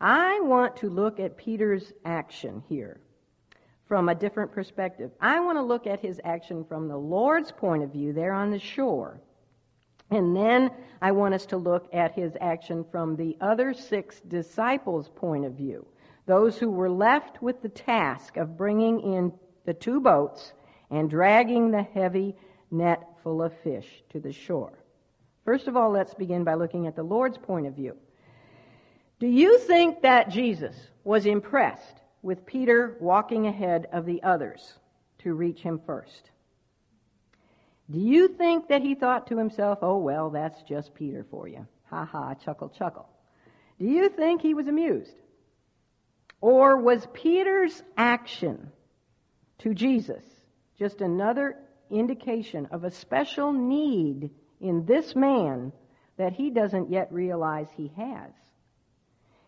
I want to look at Peter's action here from a different perspective. I want to look at his action from the Lord's point of view there on the shore. And then I want us to look at his action from the other six disciples' point of view those who were left with the task of bringing in the two boats and dragging the heavy net full of fish to the shore. First of all, let's begin by looking at the Lord's point of view. Do you think that Jesus was impressed with Peter walking ahead of the others to reach him first? Do you think that he thought to himself, oh, well, that's just Peter for you? Ha ha, chuckle, chuckle. Do you think he was amused? Or was Peter's action to Jesus just another indication of a special need in this man that he doesn't yet realize he has?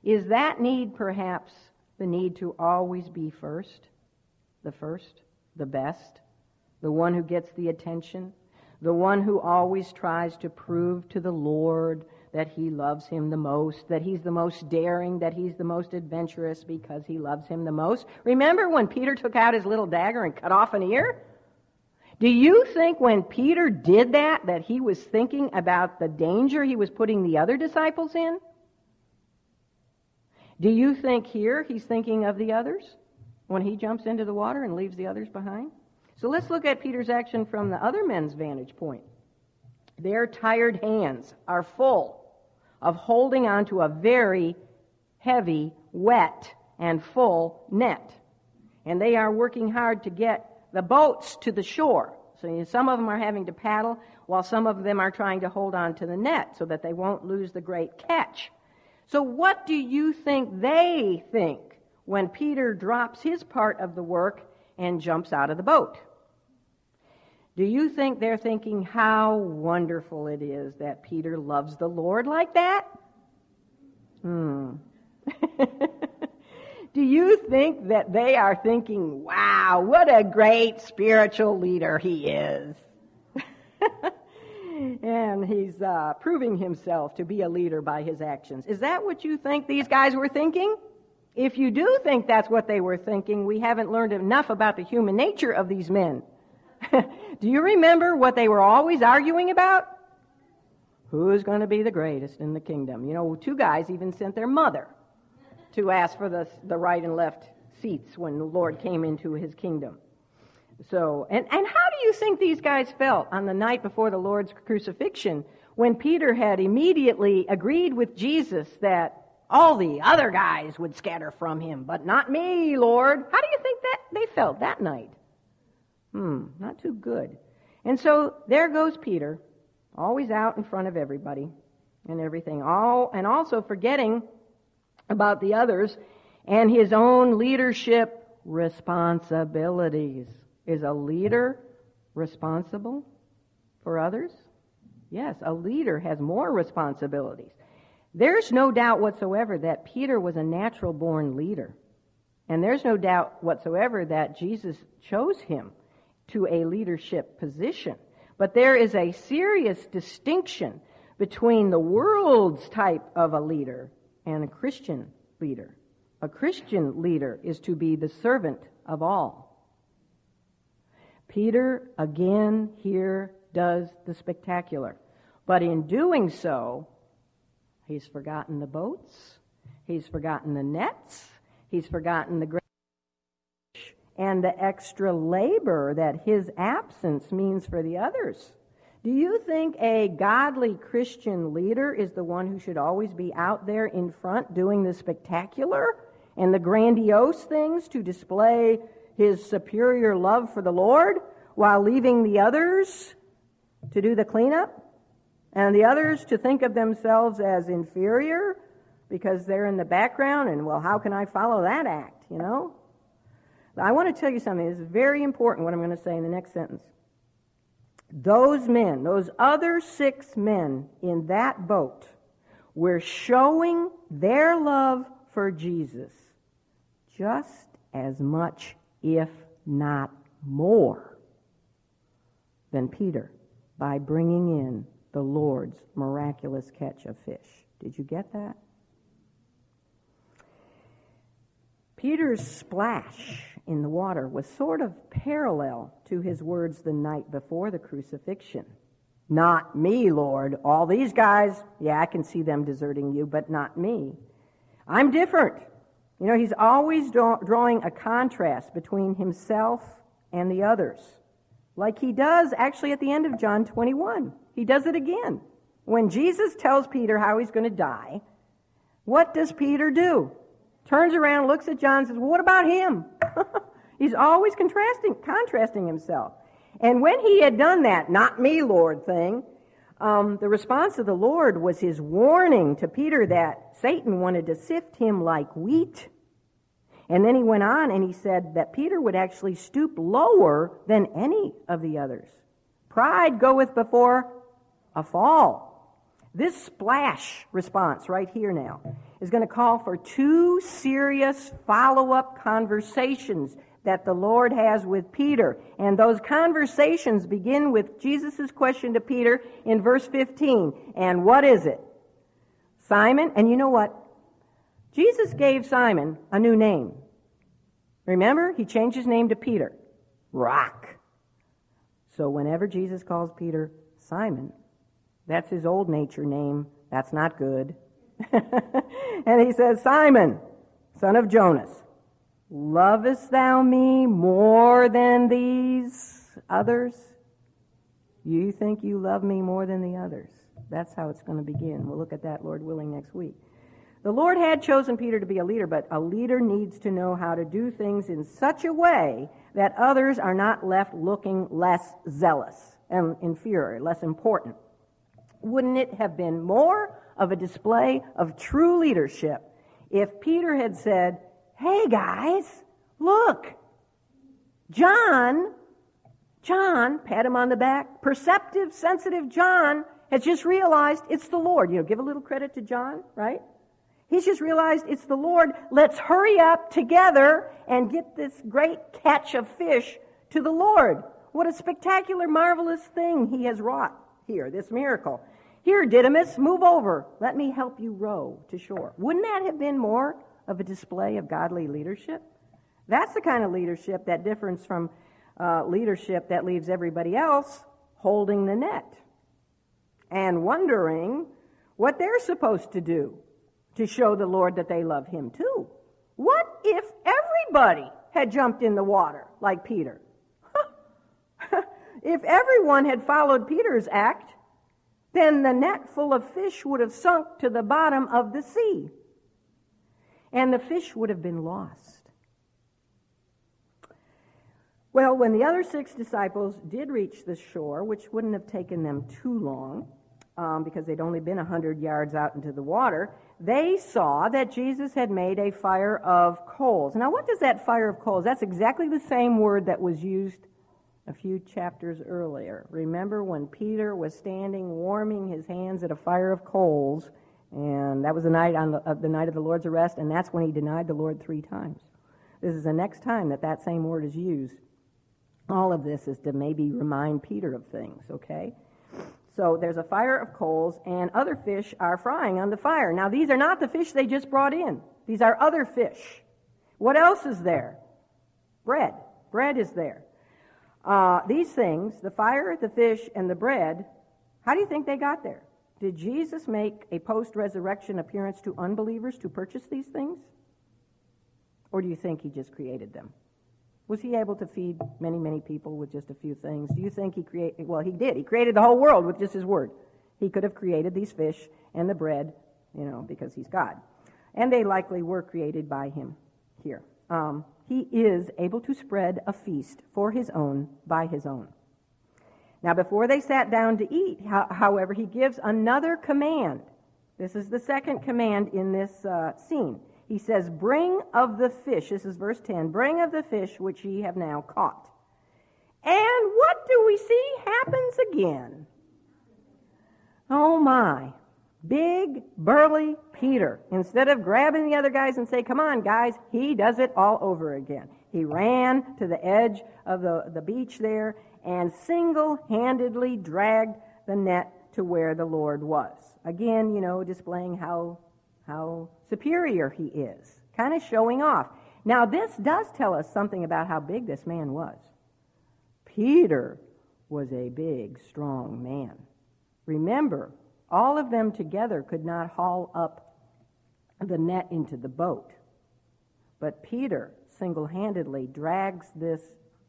Is that need perhaps the need to always be first? The first? The best? The one who gets the attention? The one who always tries to prove to the Lord that he loves him the most, that he's the most daring, that he's the most adventurous because he loves him the most. Remember when Peter took out his little dagger and cut off an ear? Do you think when Peter did that, that he was thinking about the danger he was putting the other disciples in? Do you think here he's thinking of the others when he jumps into the water and leaves the others behind? So let's look at Peter's action from the other men's vantage point. Their tired hands are full of holding on to a very heavy, wet, and full net. And they are working hard to get the boats to the shore. So some of them are having to paddle, while some of them are trying to hold on to the net so that they won't lose the great catch. So what do you think they think when Peter drops his part of the work and jumps out of the boat? Do you think they're thinking how wonderful it is that Peter loves the Lord like that? Hmm. Do you think that they are thinking, wow, what a great spiritual leader he is? and he's uh, proving himself to be a leader by his actions. Is that what you think these guys were thinking? If you do think that's what they were thinking, we haven't learned enough about the human nature of these men. do you remember what they were always arguing about? Who's going to be the greatest in the kingdom? You know, two guys even sent their mother to ask for the, the right and left seats when the Lord came into his kingdom. So, and, and how do you think these guys felt on the night before the Lord's crucifixion when Peter had immediately agreed with Jesus that all the other guys would scatter from him, but not me, Lord? How do you think that they felt that night? Hmm, not too good. And so there goes Peter, always out in front of everybody and everything, all and also forgetting about the others and his own leadership responsibilities. Is a leader responsible for others? Yes, a leader has more responsibilities. There's no doubt whatsoever that Peter was a natural born leader. And there's no doubt whatsoever that Jesus chose him to a leadership position. But there is a serious distinction between the world's type of a leader and a Christian leader. A Christian leader is to be the servant of all. Peter again here does the spectacular. But in doing so, he's forgotten the boats, he's forgotten the nets, he's forgotten the and the extra labor that his absence means for the others. Do you think a godly Christian leader is the one who should always be out there in front doing the spectacular and the grandiose things to display his superior love for the Lord while leaving the others to do the cleanup and the others to think of themselves as inferior because they're in the background and, well, how can I follow that act, you know? I want to tell you something. Is very important what I'm going to say in the next sentence. Those men, those other six men in that boat, were showing their love for Jesus just as much, if not more, than Peter by bringing in the Lord's miraculous catch of fish. Did you get that? Peter's splash in the water was sort of parallel to his words the night before the crucifixion. Not me, Lord. All these guys, yeah, I can see them deserting you, but not me. I'm different. You know, he's always draw, drawing a contrast between himself and the others. Like he does actually at the end of John 21. He does it again. When Jesus tells Peter how he's going to die, what does Peter do? Turns around, looks at John, and says, well, What about him? he's always contrasting, contrasting himself. And when he had done that, not me, Lord thing, um, the response of the Lord was his warning to Peter that Satan wanted to sift him like wheat. And then he went on and he said that Peter would actually stoop lower than any of the others. Pride goeth before a fall. This splash response right here now is going to call for two serious follow up conversations that the Lord has with Peter. And those conversations begin with Jesus' question to Peter in verse 15. And what is it? Simon, and you know what? Jesus gave Simon a new name. Remember, he changed his name to Peter. Rock. So whenever Jesus calls Peter Simon, that's his old nature name. That's not good. and he says, Simon, son of Jonas, lovest thou me more than these others? You think you love me more than the others. That's how it's going to begin. We'll look at that, Lord willing, next week. The Lord had chosen Peter to be a leader, but a leader needs to know how to do things in such a way that others are not left looking less zealous and inferior, less important. Wouldn't it have been more of a display of true leadership if Peter had said, Hey guys, look, John, John, pat him on the back, perceptive, sensitive John has just realized it's the Lord. You know, give a little credit to John, right? He's just realized it's the Lord. Let's hurry up together and get this great catch of fish to the Lord. What a spectacular, marvelous thing he has wrought here, this miracle. Here, Didymus, move over. Let me help you row to shore. Wouldn't that have been more of a display of godly leadership? That's the kind of leadership that differs from uh, leadership that leaves everybody else holding the net and wondering what they're supposed to do to show the Lord that they love Him too. What if everybody had jumped in the water like Peter? if everyone had followed Peter's act, then the net full of fish would have sunk to the bottom of the sea, and the fish would have been lost. Well, when the other six disciples did reach the shore, which wouldn't have taken them too long, um, because they'd only been a hundred yards out into the water, they saw that Jesus had made a fire of coals. Now, what does that fire of coals? That's exactly the same word that was used a few chapters earlier. Remember when Peter was standing warming his hands at a fire of coals, and that was the night on the, uh, the night of the Lord's arrest, and that's when he denied the Lord three times. This is the next time that that same word is used. All of this is to maybe remind Peter of things, okay? So there's a fire of coals, and other fish are frying on the fire. Now, these are not the fish they just brought in, these are other fish. What else is there? Bread. Bread is there. Uh, these things, the fire, the fish, and the bread, how do you think they got there? Did Jesus make a post resurrection appearance to unbelievers to purchase these things? Or do you think he just created them? Was he able to feed many, many people with just a few things? Do you think he created? Well, he did. He created the whole world with just his word. He could have created these fish and the bread, you know, because he's God. And they likely were created by him here. Um, he is able to spread a feast for his own by his own. Now, before they sat down to eat, however, he gives another command. This is the second command in this uh, scene. He says, Bring of the fish, this is verse 10, bring of the fish which ye have now caught. And what do we see happens again? Oh my. Big, burly Peter, instead of grabbing the other guys and say, Come on, guys, he does it all over again. He ran to the edge of the, the beach there and single handedly dragged the net to where the Lord was. Again, you know, displaying how how superior he is, kind of showing off. Now, this does tell us something about how big this man was. Peter was a big, strong man. Remember, all of them together could not haul up the net into the boat. But Peter single handedly drags this,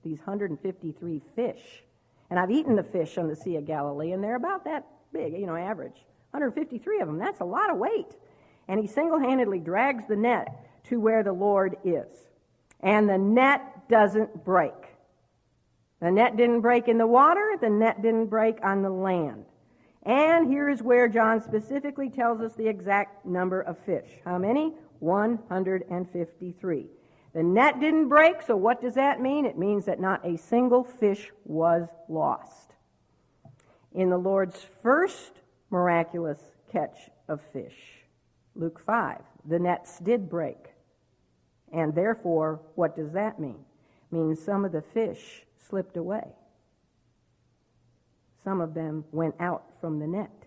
these 153 fish. And I've eaten the fish on the Sea of Galilee, and they're about that big, you know, average. 153 of them, that's a lot of weight and he single handedly drags the net to where the Lord is. And the net doesn't break. The net didn't break in the water, the net didn't break on the land. And here is where John specifically tells us the exact number of fish. How many? 153. The net didn't break, so what does that mean? It means that not a single fish was lost. In the Lord's first miraculous catch of fish, Luke 5. The nets did break. And therefore, what does that mean? It means some of the fish slipped away. Some of them went out from the net.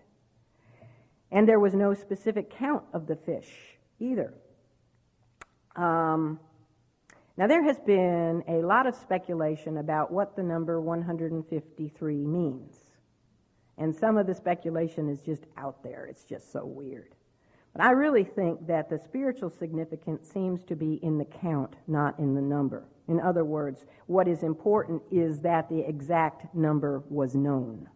And there was no specific count of the fish either. Um, now, there has been a lot of speculation about what the number 153 means. And some of the speculation is just out there. It's just so weird. But I really think that the spiritual significance seems to be in the count, not in the number. In other words, what is important is that the exact number was known.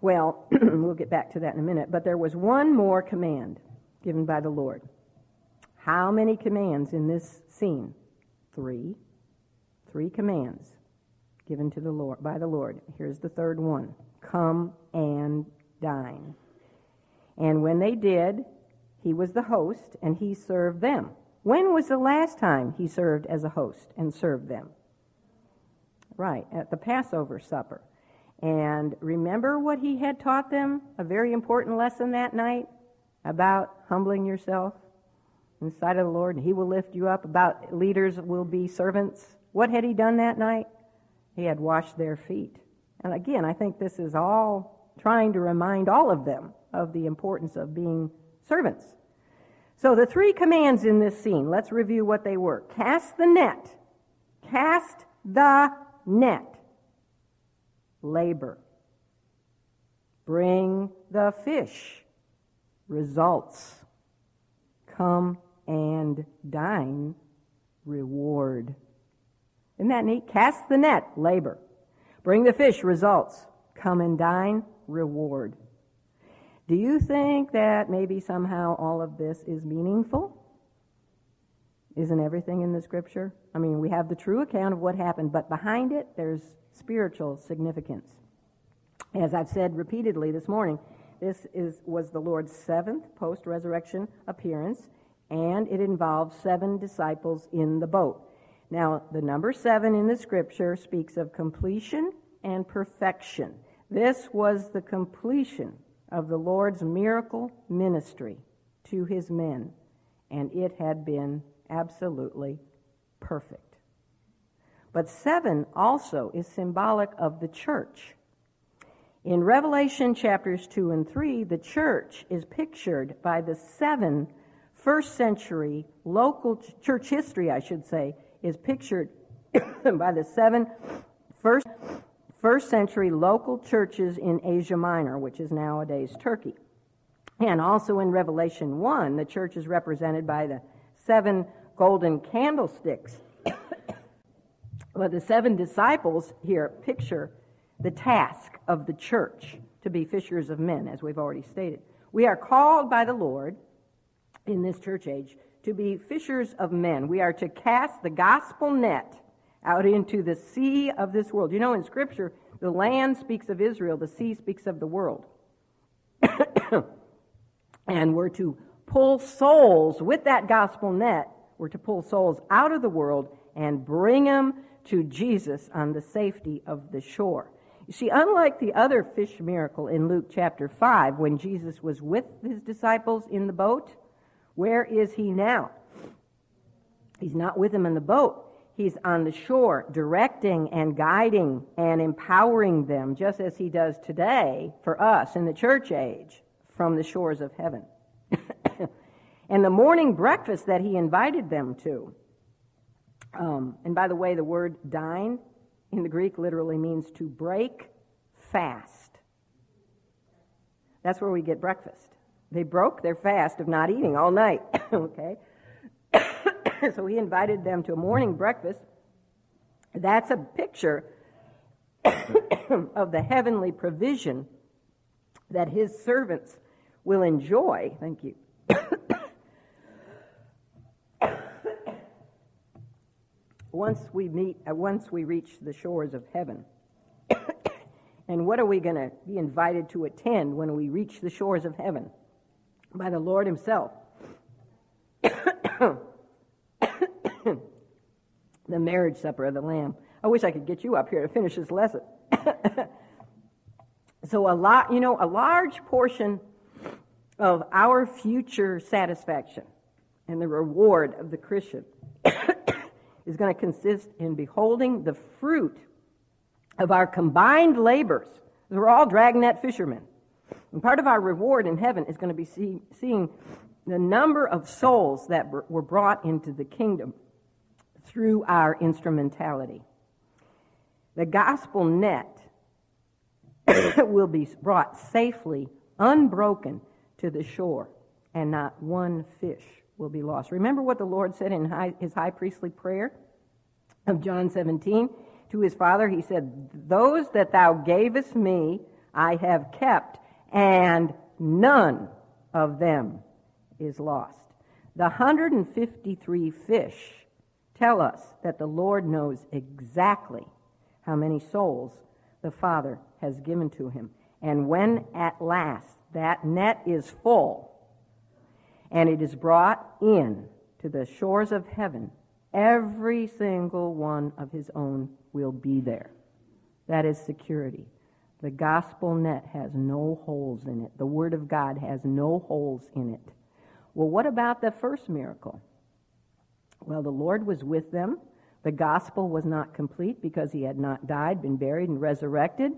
Well, we'll get back to that in a minute, but there was one more command given by the Lord. How many commands in this scene? Three. Three commands given to the Lord by the Lord. Here's the third one. Come and dine. And when they did, he was the host and he served them. When was the last time he served as a host and served them? Right, at the Passover supper. And remember what he had taught them? A very important lesson that night about humbling yourself in the sight of the Lord, and he will lift you up. About leaders will be servants. What had he done that night? He had washed their feet. And again, I think this is all trying to remind all of them of the importance of being servants. So the three commands in this scene, let's review what they were. Cast the net. Cast the net. Labor. Bring the fish. Results. Come and dine. Reward. Isn't that neat? Cast the net. Labor. Bring the fish. Results. Come and dine. Reward. Do you think that maybe somehow all of this is meaningful? Isn't everything in the scripture? I mean, we have the true account of what happened, but behind it, there's spiritual significance. As I've said repeatedly this morning, this is, was the Lord's seventh post resurrection appearance, and it involves seven disciples in the boat. Now, the number seven in the scripture speaks of completion and perfection. This was the completion of the Lord's miracle ministry to his men, and it had been absolutely perfect. But seven also is symbolic of the church. In Revelation chapters 2 and 3, the church is pictured by the seven first century local church history, I should say, is pictured by the seven first first century local churches in Asia Minor, which is nowadays Turkey. And also in Revelation 1, the church is represented by the seven golden candlesticks. but the seven disciples here picture the task of the church to be fishers of men, as we've already stated. We are called by the Lord in this church age to be fishers of men. We are to cast the gospel net out into the sea of this world. You know, in Scripture, the land speaks of Israel, the sea speaks of the world. and we're to pull souls with that gospel net, we're to pull souls out of the world and bring them to Jesus on the safety of the shore. You see, unlike the other fish miracle in Luke chapter 5, when Jesus was with his disciples in the boat, where is he now? He's not with them in the boat. He's on the shore, directing and guiding and empowering them, just as He does today for us in the church age from the shores of heaven. and the morning breakfast that He invited them to. Um, and by the way, the word dine in the Greek literally means to break fast. That's where we get breakfast. They broke their fast of not eating all night. okay? so he invited them to a morning breakfast. That's a picture of the heavenly provision that his servants will enjoy. Thank you. once we meet, uh, once we reach the shores of heaven. and what are we going to be invited to attend when we reach the shores of heaven? By the Lord Himself. The marriage supper of the Lamb. I wish I could get you up here to finish this lesson. so, a lot, you know, a large portion of our future satisfaction and the reward of the Christian is going to consist in beholding the fruit of our combined labors. We're all dragnet fishermen. And part of our reward in heaven is going to be see, seeing the number of souls that were brought into the kingdom through our instrumentality. The gospel net will be brought safely, unbroken, to the shore, and not one fish will be lost. Remember what the Lord said in high, his high priestly prayer of John 17 to his father? He said, Those that thou gavest me, I have kept, and none of them is lost. The 153 fish tell us that the Lord knows exactly how many souls the Father has given to him. And when at last that net is full and it is brought in to the shores of heaven, every single one of his own will be there. That is security. The gospel net has no holes in it. The Word of God has no holes in it. Well, what about the first miracle? Well, the Lord was with them. The gospel was not complete because he had not died, been buried, and resurrected.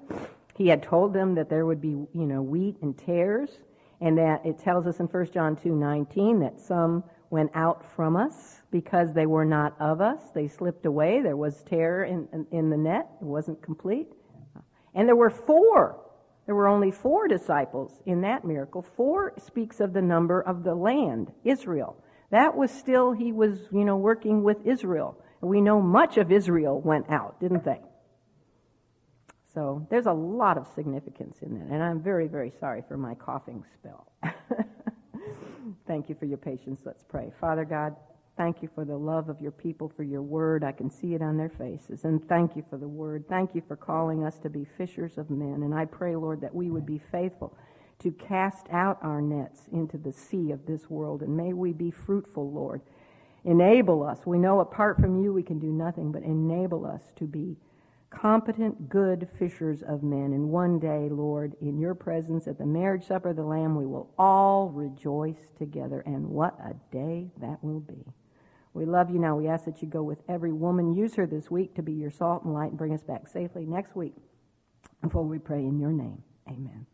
He had told them that there would be, you know, wheat and tares, and that it tells us in 1 John 2 19 that some went out from us because they were not of us. They slipped away. There was tare in, in, in the net, it wasn't complete. And there were four. There were only four disciples in that miracle. Four speaks of the number of the land, Israel. That was still, he was, you know, working with Israel. And we know much of Israel went out, didn't they? So there's a lot of significance in that. And I'm very, very sorry for my coughing spell. Thank you for your patience. Let's pray. Father God, Thank you for the love of your people, for your word. I can see it on their faces. And thank you for the word. Thank you for calling us to be fishers of men. And I pray, Lord, that we would be faithful to cast out our nets into the sea of this world. And may we be fruitful, Lord. Enable us. We know apart from you we can do nothing, but enable us to be competent, good fishers of men. And one day, Lord, in your presence at the marriage supper of the Lamb, we will all rejoice together. And what a day that will be. We love you now. We ask that you go with every woman. Use her this week to be your salt and light and bring us back safely next week. Before we pray in your name, amen.